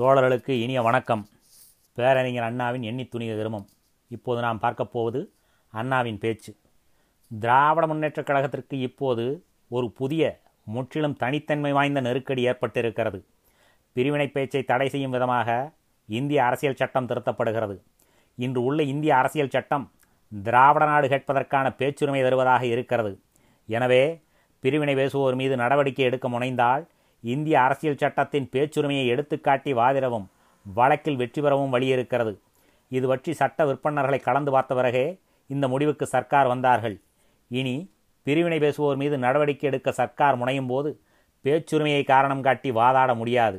தோழர்களுக்கு இனிய வணக்கம். பேரறிஞர் அண்ணாவின் எண்ணி துணிக கருமம். இப்போது நாம் பார்க்கப் போவது அண்ணாவின் பேச்சு. திராவிட முன்னேற்றக் கழகத்திற்கு இப்போது ஒரு புதிய முற்றிலும் தனித்தன்மை வாய்ந்த நெருக்கடி ஏற்பட்டிருக்கிறது. பிரிவினை பேச்சை தடை செய்யும் விதமாக இந்திய அரசியல் சட்டம் திருத்தப்படுகிறது. இன்று உள்ள இந்திய அரசியல் சட்டம் திராவிட நாடு கேட்பதற்கான பேச்சுரிமை தருவதாக இருக்கிறது. எனவே பிரிவினை பேசுவோர் மீது நடவடிக்கை எடுக்க முனைந்தால் இந்திய அரசியல் சட்டத்தின் பேச்சுரிமையை எடுத்துக்காட்டி வாதிடவும் வழக்கில் வெற்றி பெறவும் வழி இருக்கிறது இது பற்றி சட்ட விற்பனர்களை கலந்து பார்த்த பிறகே இந்த முடிவுக்கு சர்க்கார் வந்தார்கள். இனி பிரிவினை பேசுவோர் மீது நடவடிக்கை எடுக்க சர்க்கார் முனையும் போது பேச்சுரிமையை காரணம் காட்டி வாதாட முடியாது.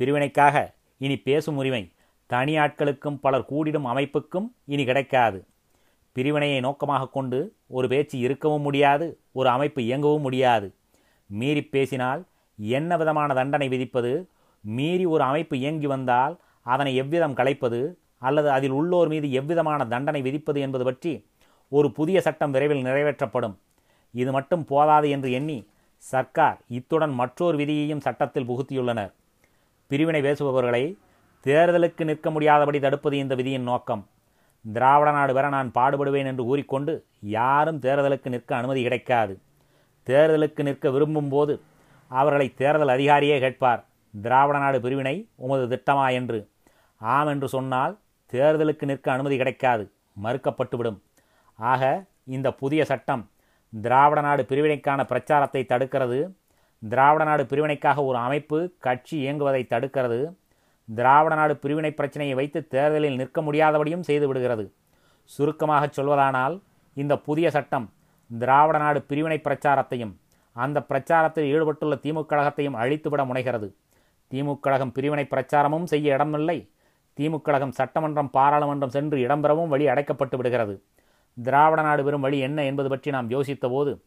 பிரிவினைக்காக இனி பேசும் உரிமை தனி ஆட்களுக்கும் பலர் கூடிடும் அமைப்புக்கும் இனி கிடைக்காது. பிரிவினையை நோக்கமாக கொண்டு ஒரு பேச்சு இருக்கவும் முடியாது ஒரு அமைப்பு இயங்கவும் முடியாது. மீறி பேசினால் என்ன விதமான தண்டனை விதிப்பது? மீறி ஒரு அமைப்பு இயங்கி வந்தால் அதனை எவ்விதம் கலைப்பது? அல்லது அதில் உள்ளோர் மீது எவ்விதமான தண்டனை விதிப்பது என்பது பற்றி ஒரு புதிய சட்டம் விரைவில் நிறைவேற்றப்படும். இது மட்டும் போதாது என்று எண்ணி சர்க்கார் இத்துடன் மற்றொரு விதியையும் சட்டத்தில் புகுத்தியுள்ளனர். பிரிவினை பேசுபவர்களை தேர்தலுக்கு நிற்க முடியாதபடி தடுப்பது இந்த விதியின் நோக்கம். திராவிட நாடு பெற நான் பாடுபடுவேன் என்று கூறிக்கொண்டு யாரும் தேர்தலுக்கு நிற்க அனுமதி கிடைக்காது. தேர்தலுக்கு நிற்க விரும்பும் போது அவர்களை தேர்தல் அதிகாரியே கேட்பார். திராவிட நாடு பிரிவினை உமது திட்டமா என்று. ஆம் என்று சொன்னால் தேர்தலுக்கு நிற்க அனுமதி கிடைக்காது மறுக்கப்பட்டுவிடும். ஆக இந்த புதிய சட்டம் திராவிட நாடு பிரிவினைக்கான பிரச்சாரத்தை தடுக்கிறது. திராவிட நாடு பிரிவினைக்காக ஒரு அமைப்பு கட்சி இயங்குவதை தடுக்கிறது. திராவிட நாடு பிரிவினை பிரச்சனையை வைத்து தேர்தலில் நிற்க முடியாதபடியும் செய்து விடுகிறது. சுருக்கமாக சொல்வதானால் இந்த புதிய சட்டம் திராவிட நாடு பிரிவினை பிரச்சாரத்தையும் அந்த பிரச்சாரத்தில் ஈடுபட்டுள்ள திமுக கழகத்தையும் அழித்துவிட முனைகிறது. திமுக கழகம் பிரிவினை பிரச்சாரமும் செய்ய இடமில்லை. திமுக கழகம் சட்டமன்றம் பாராளுமன்றம் சென்று இடம்பெறவும் வழி அடைக்கப்பட்டு விடுகிறது. திராவிட நாடு பெறும் வழி என்ன என்பது பற்றி நாம் யோசித்தபோது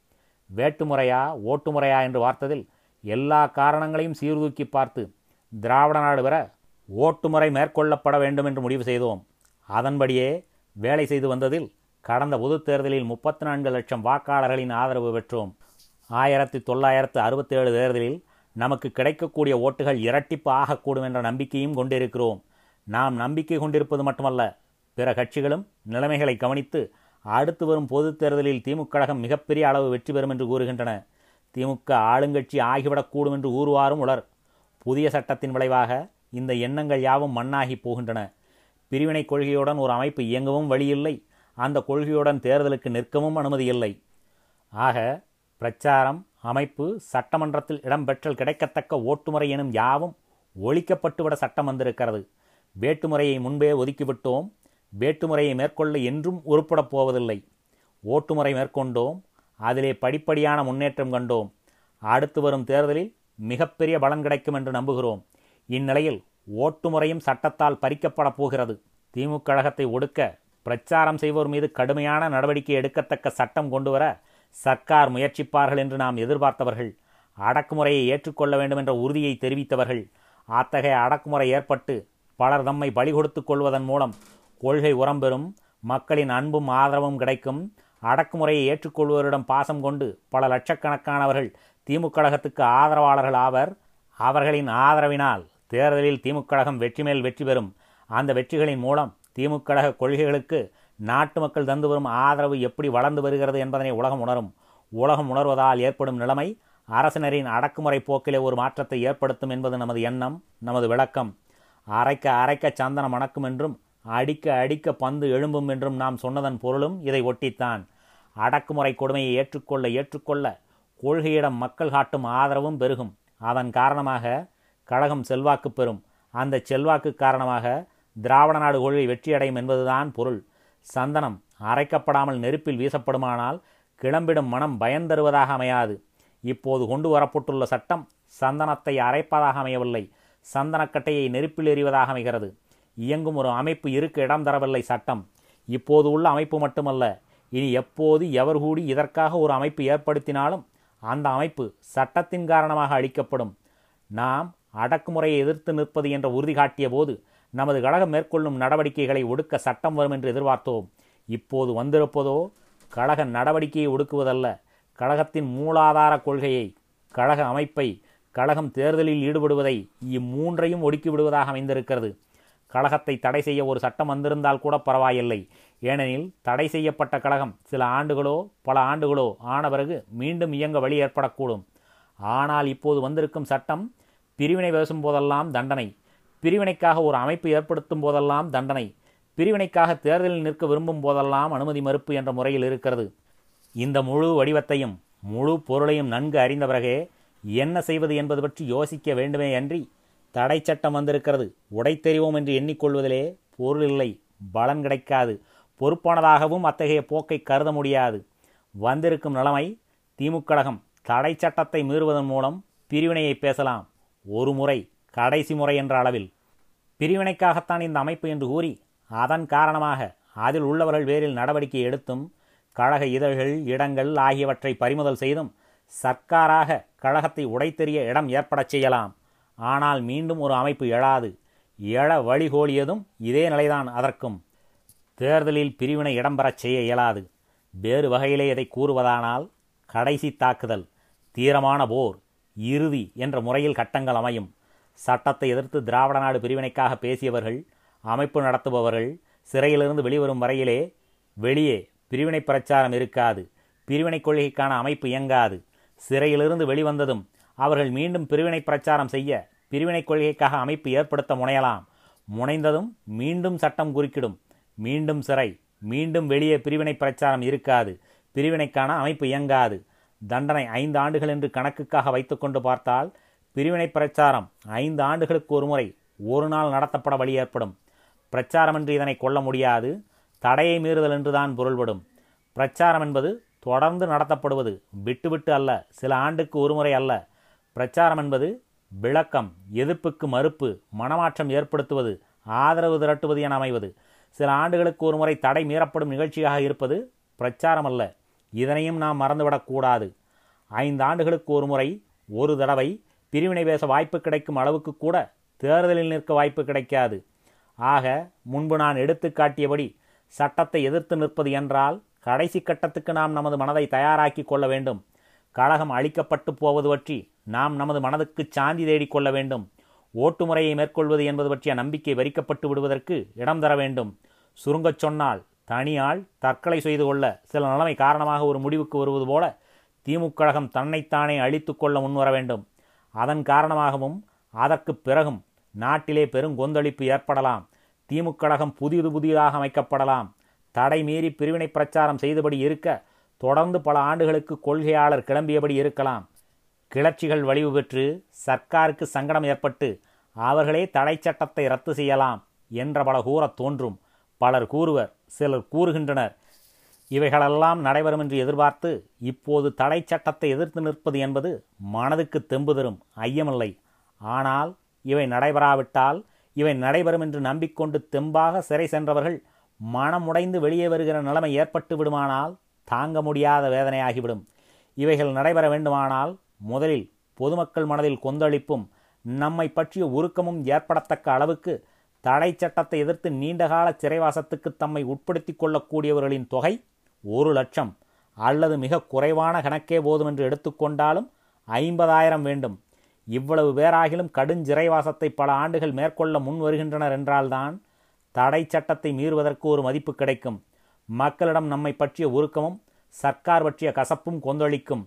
வேட்டுமுறையா ஓட்டுமுறையா என்று பார்த்ததில் எல்லா காரணங்களையும் சீர்தூக்கி பார்த்து திராவிட நாடு பெற ஓட்டுமுறை மேற்கொள்ளப்பட வேண்டும் என்று முடிவு செய்தோம். அதன்படியே வேலை செய்து வந்ததில் கடந்த பொதுத் தேர்தலில் முப்பத்தி நான்கு லட்சம் வாக்காளர்களின் ஆதரவு பெற்றோம். ஆயிரத்தி தொள்ளாயிரத்து அறுபத்தேழு தேர்தலில் நமக்கு கிடைக்கக்கூடிய ஓட்டுகள் இரட்டிப்பு ஆகக்கூடும் என்ற நம்பிக்கையும் கொண்டிருக்கிறோம். நாம் நம்பிக்கை கொண்டிருப்பது மட்டுமல்ல பிற கட்சிகளும் நிலைமைகளை கவனித்து அடுத்து வரும் பொதுத் தேர்தலில் திமுக கழகம் மிகப்பெரிய அளவு வெற்றி பெறும் என்று கூறுகின்றன. திமுக ஆளுங்கட்சி ஆகிவிடக்கூடும் என்று கூறுவாரும் உலர் புதிய சட்டத்தின் விளைவாக இந்த எண்ணங்கள் யாவும் மண்ணாகி போகின்றன. பிரிவினை கொள்கையுடன் ஒரு அமைப்பு இயங்கவும் வழியில்லை. அந்த கொள்கையுடன் தேர்தலுக்கு நிற்கவும் அனுமதி இல்லை ஆக பிரச்சாரம் அமைப்பு சட்டமன்றத்தில் இடம்பெற்றல் கிடைக்கத்தக்க ஓட்டுமுறை எனும் யாவும் ஒழிக்கப்பட்டுவிட சட்டம் வந்திருக்கிறது. வேட்டுமுறையை முன்பே ஒதுக்கிவிட்டோம். வேட்டுமுறையை மேற்கொள்ள என்றும் உருப்படப் போவதில்லை. ஓட்டுமுறை மேற்கொண்டோம். அதிலே படிப்படியான முன்னேற்றம் கண்டோம். அடுத்து வரும் தேர்தலில் மிகப்பெரிய பலன் கிடைக்கும் என்று நம்புகிறோம். இந்நிலையில் ஓட்டுமுறையும் சட்டத்தால் பறிக்கப்படப் போகிறது. திமுக கழகத்தை ஒடுக்க பிரச்சாரம் செய்வோர் மீது கடுமையான நடவடிக்கை எடுக்கத்தக்க சட்டம் கொண்டுவர சர்க்கார் முயற்சிப்பார்கள் என்று நாம் எதிர்பார்த்தவர்கள் அடக்குமுறையை ஏற்றுக்கொள்ள வேண்டும் என்ற உறுதியை தெரிவித்தவர்கள் அத்தகைய அடக்குமுறை ஏற்பட்டு பலர் தம்மை பலி கொடுத்துக் கொள்வதன் மூலம் கொள்கை உரம் பெறும் மக்களின் அன்பும் ஆதரவும் கிடைக்கும் அடக்குமுறையை ஏற்றுக்கொள்வோரிடம் பாசம் கொண்டு பல லட்சக்கணக்கானவர்கள் திமுக கழகத்துக்கு ஆதரவாளர்கள் ஆவர் அவர்களின் ஆதரவினால் தேர்தலில் திமுக கழகம் வெற்றி மேல் வெற்றி பெறும். அந்த வெற்றிகளின் மூலம் திமுக கழக கொள்கைகளுக்கு நாட்டு மக்கள் தந்து வரும் ஆதரவு எப்படி வளர்ந்து வருகிறது என்பதனை உலகம் உணரும். உலகம் உணர்வதால் ஏற்படும் நிலைமை அரசினரின் அடக்குமுறை போக்கிலே ஒரு மாற்றத்தை ஏற்படுத்தும் என்பது நமது எண்ணம் நமது விளக்கம். அரைக்க அரைக்க சந்தனம் மணக்கும் என்றும் அடிக்க அடிக்க பந்து எழும்பும் என்றும் நாம் சொன்னதன் பொருளும் இதை ஒட்டித்தான். அடக்குமுறை கொடுமையை ஏற்றுக்கொள்ள ஏற்றுக்கொள்ள கொள்கையிடம் மக்கள் காட்டும் ஆதரவும் பெருகும். அதன் காரணமாக கழகம் செல்வாக்கு பெறும். அந்த செல்வாக்கு காரணமாக திராவிட நாடு கொள்கை வெற்றியடையும் என்பதுதான் பொருள். சந்தனம் அரைக்கப்படாமல் நெருப்பில் வீசப்படுமானால் கிளம்பிடும் மனம் பயன் தருவதாக அமையாது. இப்போது கொண்டு வரப்பட்டுள்ள சட்டம் சந்தனத்தை அரைப்பதாக அமையவில்லை. சந்தனக்கட்டையை நெருப்பில் எறிவதாக அமைகிறது. இயங்கும் ஒரு அமைப்பு இருக்க இடம் தரவில்லை சட்டம். இப்போது உள்ள அமைப்பு மட்டுமல்ல இனி எப்போது எவர் கூடி இதற்காக ஒரு அமைப்பு ஏற்படுத்தினாலும் அந்த அமைப்பு சட்டத்தின் காரணமாக அளிக்கப்படும் நாம் அடக்குமுறையை எதிர்த்து நிற்பது என்ற உறுதி காட்டிய போது நமது கழகம் மேற்கொள்ளும் நடவடிக்கைகளை ஒடுக்க சட்டம் வரும் என்று எதிர்பார்த்தோம். இப்போது வந்திருப்பதோ கழக நடவடிக்கையை ஒடுக்குவதல்ல. கழகத்தின் மூலாதார கொள்கையை கழக அமைப்பை கழகம் தேர்தலில் ஈடுபடுவதை இம்மூன்றையும் ஒடுக்கிவிடுவதாக அமைந்திருக்கிறது. கழகத்தை தடை செய்ய ஒரு சட்டம் வந்திருந்தால் கூட பரவாயில்லை. ஏனெனில் தடை செய்யப்பட்ட கழகம் சில ஆண்டுகளோ பல ஆண்டுகளோ ஆன பிறகு மீண்டும் இயங்க வழி ஏற்படக்கூடும். ஆனால் இப்போது வந்திருக்கும் சட்டம் பிரிவினை பேசும் போதெல்லாம் தண்டனை. பிரிவினைக்காக ஒரு அமைப்பு ஏற்படுத்தும் போதெல்லாம் தண்டனை பிரிவினைக்காக தேர்தலில் நிற்க விரும்பும் போதெல்லாம் அனுமதி மறுப்பு என்ற முறையில் இருக்கிறது. இந்த முழு வடிவத்தையும் முழு பொருளையும் நன்கு அறிந்த பிறகே என்ன செய்வது என்பது பற்றி யோசிக்க வேண்டுமே அன்றி தடை சட்டம் வந்திருக்கிறது. உடைத்தெறிவோம் என்று எண்ணிக்கொள்வதிலே பொருள் இல்லை பலன் கிடைக்காது. பொறுப்பானதாகவும் அத்தகைய போக்கை கருத முடியாது. வந்திருக்கும் நிலைமை திமுக கழகம் தடை சட்டத்தை மீறுவதன் மூலம் பிரிவினையை பேசலாம். ஒரு முறை கடைசி முறை என்ற அளவில். பிரிவினைக்காகத்தான் இந்த அமைப்பு என்று கூறி அதன் காரணமாக அதில் உள்ளவர்கள் வேறில் நடவடிக்கை எடுத்தும் கழக இதழ்கள் இடங்கள் ஆகியவற்றை பறிமுதல் செய்தும் சர்க்காராக கழகத்தை உடைத்தெறிய இடம் ஏற்படச் செய்யலாம். ஆனால் மீண்டும் ஒரு அமைப்பு எழாது. எழ வழிகோலியதும் இதே நிலைதான் அதற்கும். தேர்தலில் பிரிவினை இடம்பெறச் செய்ய இயலாது. வேறு வகையிலே இதை கூறுவதானால் கடைசி தாக்குதல் தீரமான போர் இறுதி என்ற முறையில் கட்டங்கள் அமையும். சட்டத்தை எதிர்த்து திராவிட நாடு பிரிவினைக்காக பேசியவர்கள் அமைப்பு நடத்துபவர்கள் சிறையிலிருந்து வெளிவரும் வரையிலே வெளியே பிரிவினை பிரச்சாரம் இருக்காது. பிரிவினை கொள்கைக்கான அமைப்பு இயங்காது. சிறையிலிருந்து வெளிவந்ததும் அவர்கள் மீண்டும் பிரிவினை பிரச்சாரம் செய்ய பிரிவினை கொள்கைக்காக அமைப்பு ஏற்படுத்த முனையலாம். முனைந்ததும் மீண்டும் சட்டம் குறுக்கிடும். மீண்டும் சிறை மீண்டும் வெளியே பிரிவினை பிரச்சாரம் இருக்காது. பிரிவினைக்கான அமைப்பு இயங்காது. தண்டனை ஐந்து ஆண்டுகள் என்று கணக்குக்காக வைத்துக்கொண்டு பார்த்தால் பிரிவினை பிரச்சாரம் ஐந்து ஆண்டுகளுக்கு ஒரு முறை ஒரு நாள் நடத்தப்பட வழி ஏற்படும். பிரச்சாரம் என்று இதனை கொள்ள முடியாது. தடையை மீறுதல் என்றுதான் பொருள்படும். பிரச்சாரம் என்பது தொடர்ந்து நடத்தப்படுவது விட்டுவிட்டு அல்ல சில ஆண்டுக்கு ஒருமுறை அல்ல. பிரச்சாரம் என்பது விளக்கம் எதிர்ப்புக்கு மறுப்பு மனமாற்றம் ஏற்படுத்துவது ஆதரவு திரட்டுவது என அமைவது. சில ஆண்டுகளுக்கு ஒருமுறை தடை மீறப்படும் நிகழ்ச்சியாக இருப்பது பிரச்சாரம் அல்ல. இதனையும் நாம் மறந்துவிடக்கூடாது. ஐந்து ஆண்டுகளுக்கு ஒருமுறை ஒரு தடவை பிரிவினை பேச வாய்ப்பு கிடைக்கும் அளவுக்கு கூட தேர்தலில் நிற்க வாய்ப்பு கிடைக்காது. ஆக முன்பு நான் எடுத்து காட்டியபடி சட்டத்தை எதிர்த்து நிற்பது என்றால் கடைசி கட்டத்துக்கு நாம் நமது மனதை தயாராக்கி கொள்ள வேண்டும். கழகம் அழிக்கப்பட்டு போவது பற்றி நாம் நமது மனதுக்கு சாந்தி தேடிக் கொள்ள வேண்டும். ஓட்டு முறையை மேற்கொள்வது என்பது பற்றிய நம்பிக்கை வரிக்கப்பட்டு விடுவதற்கு இடம் தர வேண்டும். சுருங்கச் சொன்னால் தனியால் தற்கொலை செய்து கொள்ள சில நிலைமை காரணமாக ஒரு முடிவுக்கு வருவது போல திமுக கழகம் தன்னைத்தானே அழித்து கொள்ள முன்வர வேண்டும். அதன் காரணமாகவும் அதற்கு பிறகும் நாட்டிலே பெருங்கொந்தளிப்பு ஏற்படலாம். திமுக கழகம் புதிது புதிதாக அமைக்கப்படலாம். தடை மீறி பிரிவினை பிரச்சாரம் செய்தபடி இருக்க தொடர்ந்து பல ஆண்டுகளுக்கு கொள்கையாளர் கிளம்பியபடி இருக்கலாம். கிளர்ச்சிகள் வலிவு பெற்று சர்க்காருக்கு சங்கடம் ஏற்பட்டு அவர்களே தடை சட்டத்தை ரத்து செய்யலாம் என்ற பல கூறத் தோன்றும். பலர் கூறுவர் சிலர் கூறுகின்றனர். இவைகளெல்லாம் நடைபெறும் என்று எதிர்பார்த்து இப்போது தடை சட்டத்தை எதிர்த்து நிற்பது என்பது மனதுக்கு தெம்பு தரும் ஐயமில்லை. ஆனால் இவை நடைபெறாவிட்டால் இவை நடைபெறும் என்று நம்பிக்கொண்டு தெம்பாக சிறை சென்றவர்கள் மனமுடைந்து வெளியே வருகிற நிலைமை ஏற்பட்டு விடுமானால் தாங்க முடியாத வேதனையாகிவிடும். இவைகள் நடைபெற வேண்டுமானால் முதலில் பொதுமக்கள் மனதில் கொந்தளிப்பும் நம்மை பற்றிய உருக்கமும் ஏற்படத்தக்க அளவுக்கு தடை சட்டத்தை எதிர்த்து நீண்டகால சிறைவாசத்துக்கு தம்மை உட்படுத்திக் கொள்ளக்கூடியவர்களின் தொகை ஒரு லட்சம் அல்லது மிக குறைவான கணக்கே போதும் என்று எடுத்துக்கொண்டாலும் ஐம்பதாயிரம் வேண்டும். இவ்வளவு பேராகிலும் கடுஞ்சிறைவாசத்தை பல ஆண்டுகள் மேற்கொள்ள முன் வருகின்றனர் என்றால்தான் தடை சட்டத்தை மீறுவதற்கு ஒரு மதிப்பு கிடைக்கும். மக்களிடம் நம்மை பற்றிய உருக்கமும் சர்க்கார் பற்றிய கசப்பும் கொந்தளிக்கும்.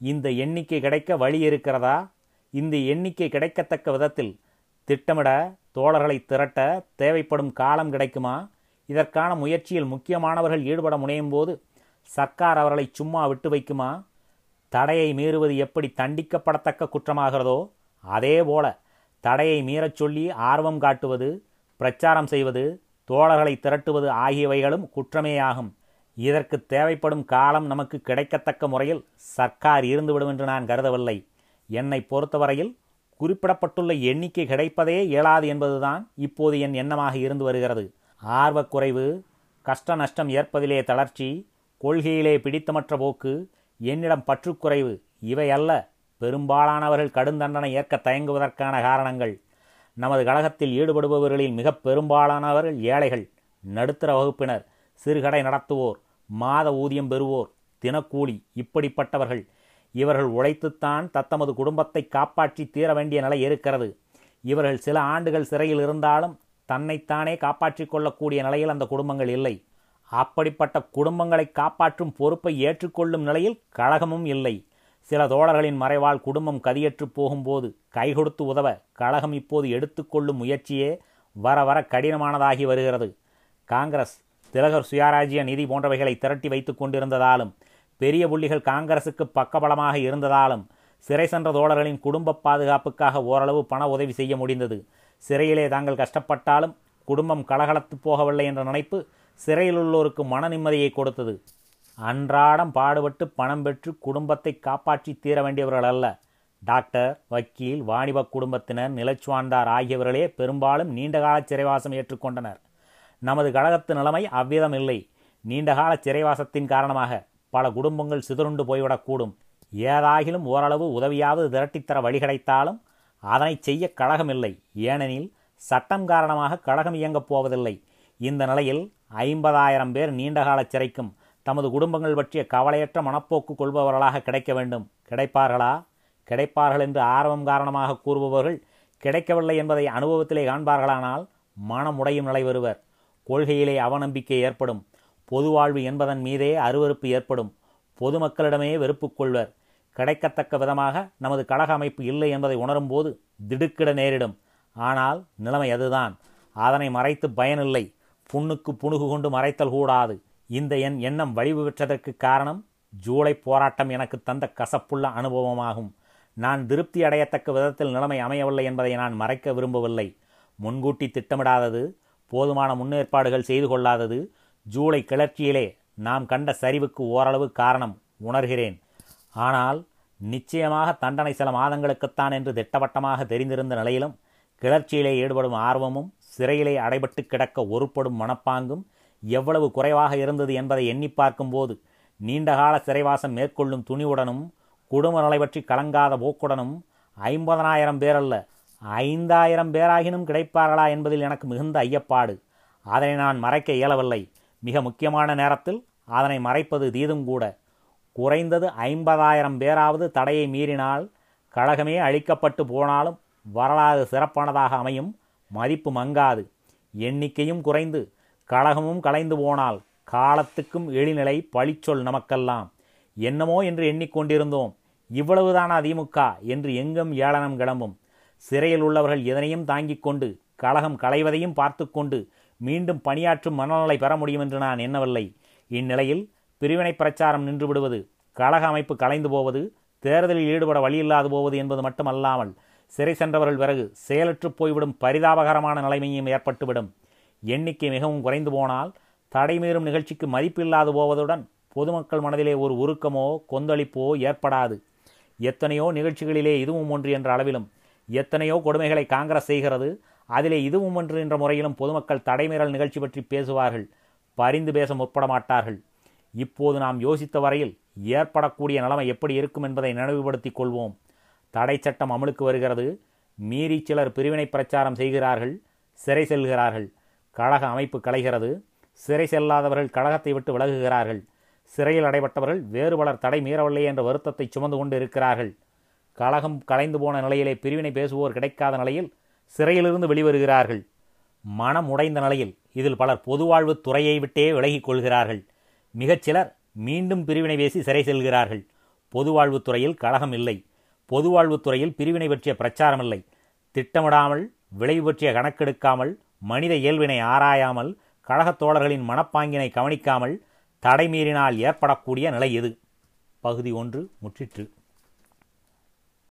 இந்த எண்ணிக்கை கிடைக்க வழி இருக்கிறதா? இந்த எண்ணிக்கை கிடைக்கத்தக்க விதத்தில் திட்டமிட தோழர்களை திரட்ட தேவைப்படும் காலம் கிடைக்குமா? இதற்கான முயற்சியில் முக்கியமானவர்கள் ஈடுபட முனையும் போது சர்க்கார் அவர்களை சும்மா விட்டு வைக்குமா? தடையை மீறுவது எப்படி தண்டிக்கப்படத்தக்க குற்றமாகிறதோ அதேபோல தடையை மீறச் சொல்லி ஆர்வம் காட்டுவது பிரச்சாரம் செய்வது தோழர்களை திரட்டுவது ஆகியவைகளும் குற்றமேயாகும். இதற்கு தேவைப்படும் காலம் நமக்கு கிடைக்கத்தக்க முறையில் சர்க்கார் இருந்துவிடும் என்று நான் கருதவில்லை. என்னை பொறுத்தவரையில் குறிப்பிடப்பட்டுள்ள எண்ணிக்கை கிடைப்பதே இயலாது என்பதுதான் இப்போது என் எண்ணமாக இருந்து வருகிறது. ஆர்வக்குறைவு கஷ்ட நஷ்டம் ஏற்பதிலே தளர்ச்சி கொள்கையிலே பிடித்தமற்ற போக்கு என்னிடம் பற்றுக்குறைவு இவை அல்ல பெரும்பாலானவர்கள் கடுந்தண்டனை ஏற்க தயங்குவதற்கான காரணங்கள். நமது கழகத்தில் ஈடுபடுபவர்களில் மிக பெரும்பாலானவர்கள் ஏழைகள். நடுத்தர வகுப்பினர் சிறுகடை நடத்துவோர் மாத ஊதியம் பெறுவோர் தினக்கூலி இப்படிப்பட்டவர்கள். இவர்கள் உழைத்துத்தான் தத்தமது குடும்பத்தை காப்பாற்றி தீர வேண்டிய நிலை இருக்கிறது. இவர்கள் சில ஆண்டுகள் சிறையில் இருந்தாலும் தன்னைத்தானே காப்பாற்றிக் கொள்ளக்கூடிய நிலையில் அந்த குடும்பங்கள் இல்லை. அப்படிப்பட்ட குடும்பங்களை காப்பாற்றும் பொறுப்பை ஏற்றுக்கொள்ளும் நிலையில் கழகமும் இல்லை. சில தோழர்களின் மறைவால் குடும்பம் கதியற்று போகும்போது கை கொடுத்து உதவ கழகம் இப்போது எடுத்துக்கொள்ளும் முயற்சியே வர வர கடினமானதாகி வருகிறது. காங்கிரஸ் திலகர் சுயராஜ்ய நிதி போன்றவைகளை திரட்டி வைத்துக் கொண்டிருந்ததாலும் பெரிய புள்ளிகள் காங்கிரசுக்கு பக்கபலமாக இருந்ததாலும் சிறை சென்ற தோழர்களின் குடும்ப பாதுகாப்புக்காக ஓரளவு பண உதவி செய்ய முடிந்தது. சிறையிலே தாங்கள் கஷ்டப்பட்டாலும் குடும்பம் கலகலத்து போகவில்லை என்ற நினைப்பு சிறையில் உள்ளோருக்கு மன நிம்மதியை கொடுத்தது. அன்றாடம் பாடுபட்டு பணம் பெற்று குடும்பத்தை காப்பாற்றி தீர வேண்டியவர்கள் அல்ல. டாக்டர் வக்கீல் வாணிப குடும்பத்தினர் நிலச்சுவாண்டார் ஆகியவர்களே பெரும்பாலும் நீண்டகால சிறைவாசம் ஏற்றுக்கொண்டனர். நமது கழகத்து நிலைமை அவ்விதம் இல்லை நீண்டகால சிறைவாசத்தின் காரணமாக பல குடும்பங்கள் சிதறுண்டு போய்விடக்கூடும். ஏதாகிலும் ஓரளவு உதவியாவது திரட்டித்தர வழி கிடைத்தாலும் அதனை செய்ய கழகமில்லை. ஏனெனில் சட்டம் காரணமாக கழகம் இயங்கப் போவதில்லை. இந்த நிலையில் ஐம்பதாயிரம் பேர் நீண்டகால சிறைக்கும் தமது குடும்பங்கள் பற்றிய கவலையற்ற மனப்போக்கு கொள்பவர்களாக கிடைக்க வேண்டும். கிடைப்பார்களா? கிடைப்பார்கள் என்று ஆர்வம் காரணமாக கூறுபவர்கள் கிடைக்கவில்லை என்பதை அனுபவத்திலே காண்பார்களானால் மனமுடையும் நிலை வருவர். கொள்கையிலே அவநம்பிக்கை ஏற்படும். பொது வாழ்வு என்பதன் மீதே அருவறுப்பு ஏற்படும். பொதுமக்களிடமே வெறுப்பு கொள்வர். கிடைக்கத்தக்க விதமாக நமது கழக அமைப்பு இல்லை என்பதை உணரும்போது திடுக்கிட நேரிடும். ஆனால் நிலைமை அதுதான். அதனை மறைத்து பயனில்லை. புண்ணுக்கு புணுகு கொண்டு மறைத்தல் கூடாது. இந்த என் எண்ணம் வலிவு பெற்றதற்கு காரணம் ஜூலை போராட்டம் எனக்கு தந்த கசப்புள்ள அனுபவமாகும். நான் திருப்தி அடையத்தக்க விதத்தில் நிலைமை அமையவில்லை என்பதை நான் மறைக்க விரும்பவில்லை. முன்கூட்டி திட்டமிடாதது போதுமான முன்னேற்பாடுகள் செய்து கொள்ளாதது ஜூலை கிளர்ச்சியிலே நாம் கண்ட சரிவுக்கு ஓரளவு காரணம் உணர்கிறேன். ஆனால் நிச்சயமாக தண்டனை சில மாதங்களுக்குத்தான் என்று திட்டவட்டமாக தெரிந்திருந்த நிலையிலும் கிளர்ச்சியிலே ஈடுபடும் ஆர்வமும் சிறையிலே அடைபட்டு கிடக்க ஒருப்படும் மனப்பாங்கும் எவ்வளவு குறைவாக இருந்தது என்பதை எண்ணி பார்க்கும்போது நீண்டகால சிறைவாசம் மேற்கொள்ளும் துணிவுடனும் குடும்ப நிலை பற்றி கலங்காத போக்குடனும் ஐம்பதனாயிரம் பேரல்ல ஐந்தாயிரம் பேராகினும் கிடைப்பார்களா என்பதில் எனக்கு மிகுந்த ஐயப்பாடு. அதனை நான் மறைக்க இயலவில்லை. மிக முக்கியமான நேரத்தில் அதனை மறைப்பது தீதும் கூட. குறைந்தது ஐம்பதாயிரம் பேராவது தடையை மீறினால் கழகமே அழிக்கப்பட்டு போனாலும் வரலாறு சிறப்பானதாக அமையும் மதிப்பு மங்காது. எண்ணிக்கையும் குறைந்து கழகமும் கலைந்து போனால் காலத்துக்கும் எழிநிலை பழிச்சொல் நமக்கெல்லாம். என்னமோ என்று எண்ணிக்கொண்டிருந்தோம் இவ்வளவுதானா திமுக என்று எங்கும் ஏளனம் கிளம்பும். சிறையில் உள்ளவர்கள் எதனையும் தாங்கிக் கொண்டு கழகம் களைவதையும் பார்த்து கொண்டு மீண்டும் பணியாற்றும் மனநலை பெற முடியும் என்று நான் எண்ணவில்லை. இந்நிலையில் பிரிவினை பிரச்சாரம் நின்று விடுவது கழக அமைப்பு கலைந்து போவது தேர்தலில் ஈடுபட வழியில்லாது போவது என்பது மட்டுமல்லாமல் சிறை சென்றவர்கள் பிறகு செயலற்று போய்விடும் பரிதாபகரமான நிலைமையும் ஏற்பட்டுவிடும். எண்ணிக்கை மிகவும் குறைந்து போனால் தடைமீறும் நிகழ்ச்சிக்கு மதிப்பில்லாது போவதுடன் பொதுமக்கள் மனதிலே ஒரு உருக்கமோ கொந்தளிப்போ ஏற்படாது. எத்தனையோ நிகழ்ச்சிகளிலே இதுவும் ஒன்று என்ற அளவிலும் எத்தனையோ கொடுமைகளை காங்கிரஸ் செய்கிறது அதிலே இதுவும் ஒன்று என்ற முறையிலும் பொதுமக்கள் தடைமீறல் நிகழ்ச்சி பற்றி பேசுவார்கள் பரிந்து பேச முற்பட மாட்டார்கள். இப்போது நாம் யோசித்த வரையில் ஏற்படக்கூடிய நிலைமை எப்படி இருக்கும் என்பதை நினைவுபடுத்திக் கொள்வோம். தடை சட்டம் அமலுக்கு வருகிறது. மீறி சிலர் பிரிவினை பிரச்சாரம் செய்கிறார்கள். சிறை செல்கிறார்கள். கழக அமைப்பு கலைகிறது. சிறை செல்லாதவர்கள் கழகத்தை விட்டு விலகுகிறார்கள். சிறையில் அடைபட்டவர்கள் வேறு பலர் தடை மீறவில்லை என்ற வருத்தத்தை சுமந்து கொண்டு இருக்கிறார்கள். கழகம் கலைந்து போன நிலையிலே பிரிவினை பேசுவோர் கிடைக்காத நிலையில் சிறையிலிருந்து வெளிவருகிறார்கள். மனம் உடைந்த நிலையில் இதில் பலர் பொதுவாழ்வு துறையை விட்டே விலகிக் கொள்கிறார்கள். மிகச்சிலர் மீண்டும் பிரிவினை பேசி சிறை செல்கிறார்கள். பொதுவாழ்வுத் துறையில் கழகம் இல்லை. பொதுவாழ்வுத்துறையில் பிரிவினை பற்றிய பிரச்சாரம் இல்லை திட்டமிடாமல் விளைவு பற்றிய கணக்கெடுக்காமல் மனித இயல்பினை ஆராயாமல் கழகத் தோழர்களின் மனப்பாங்கினை கவனிக்காமல் தடை மீறினால் ஏற்படக்கூடிய நிலை எது பகுதி ஒன்று முற்றிற்று.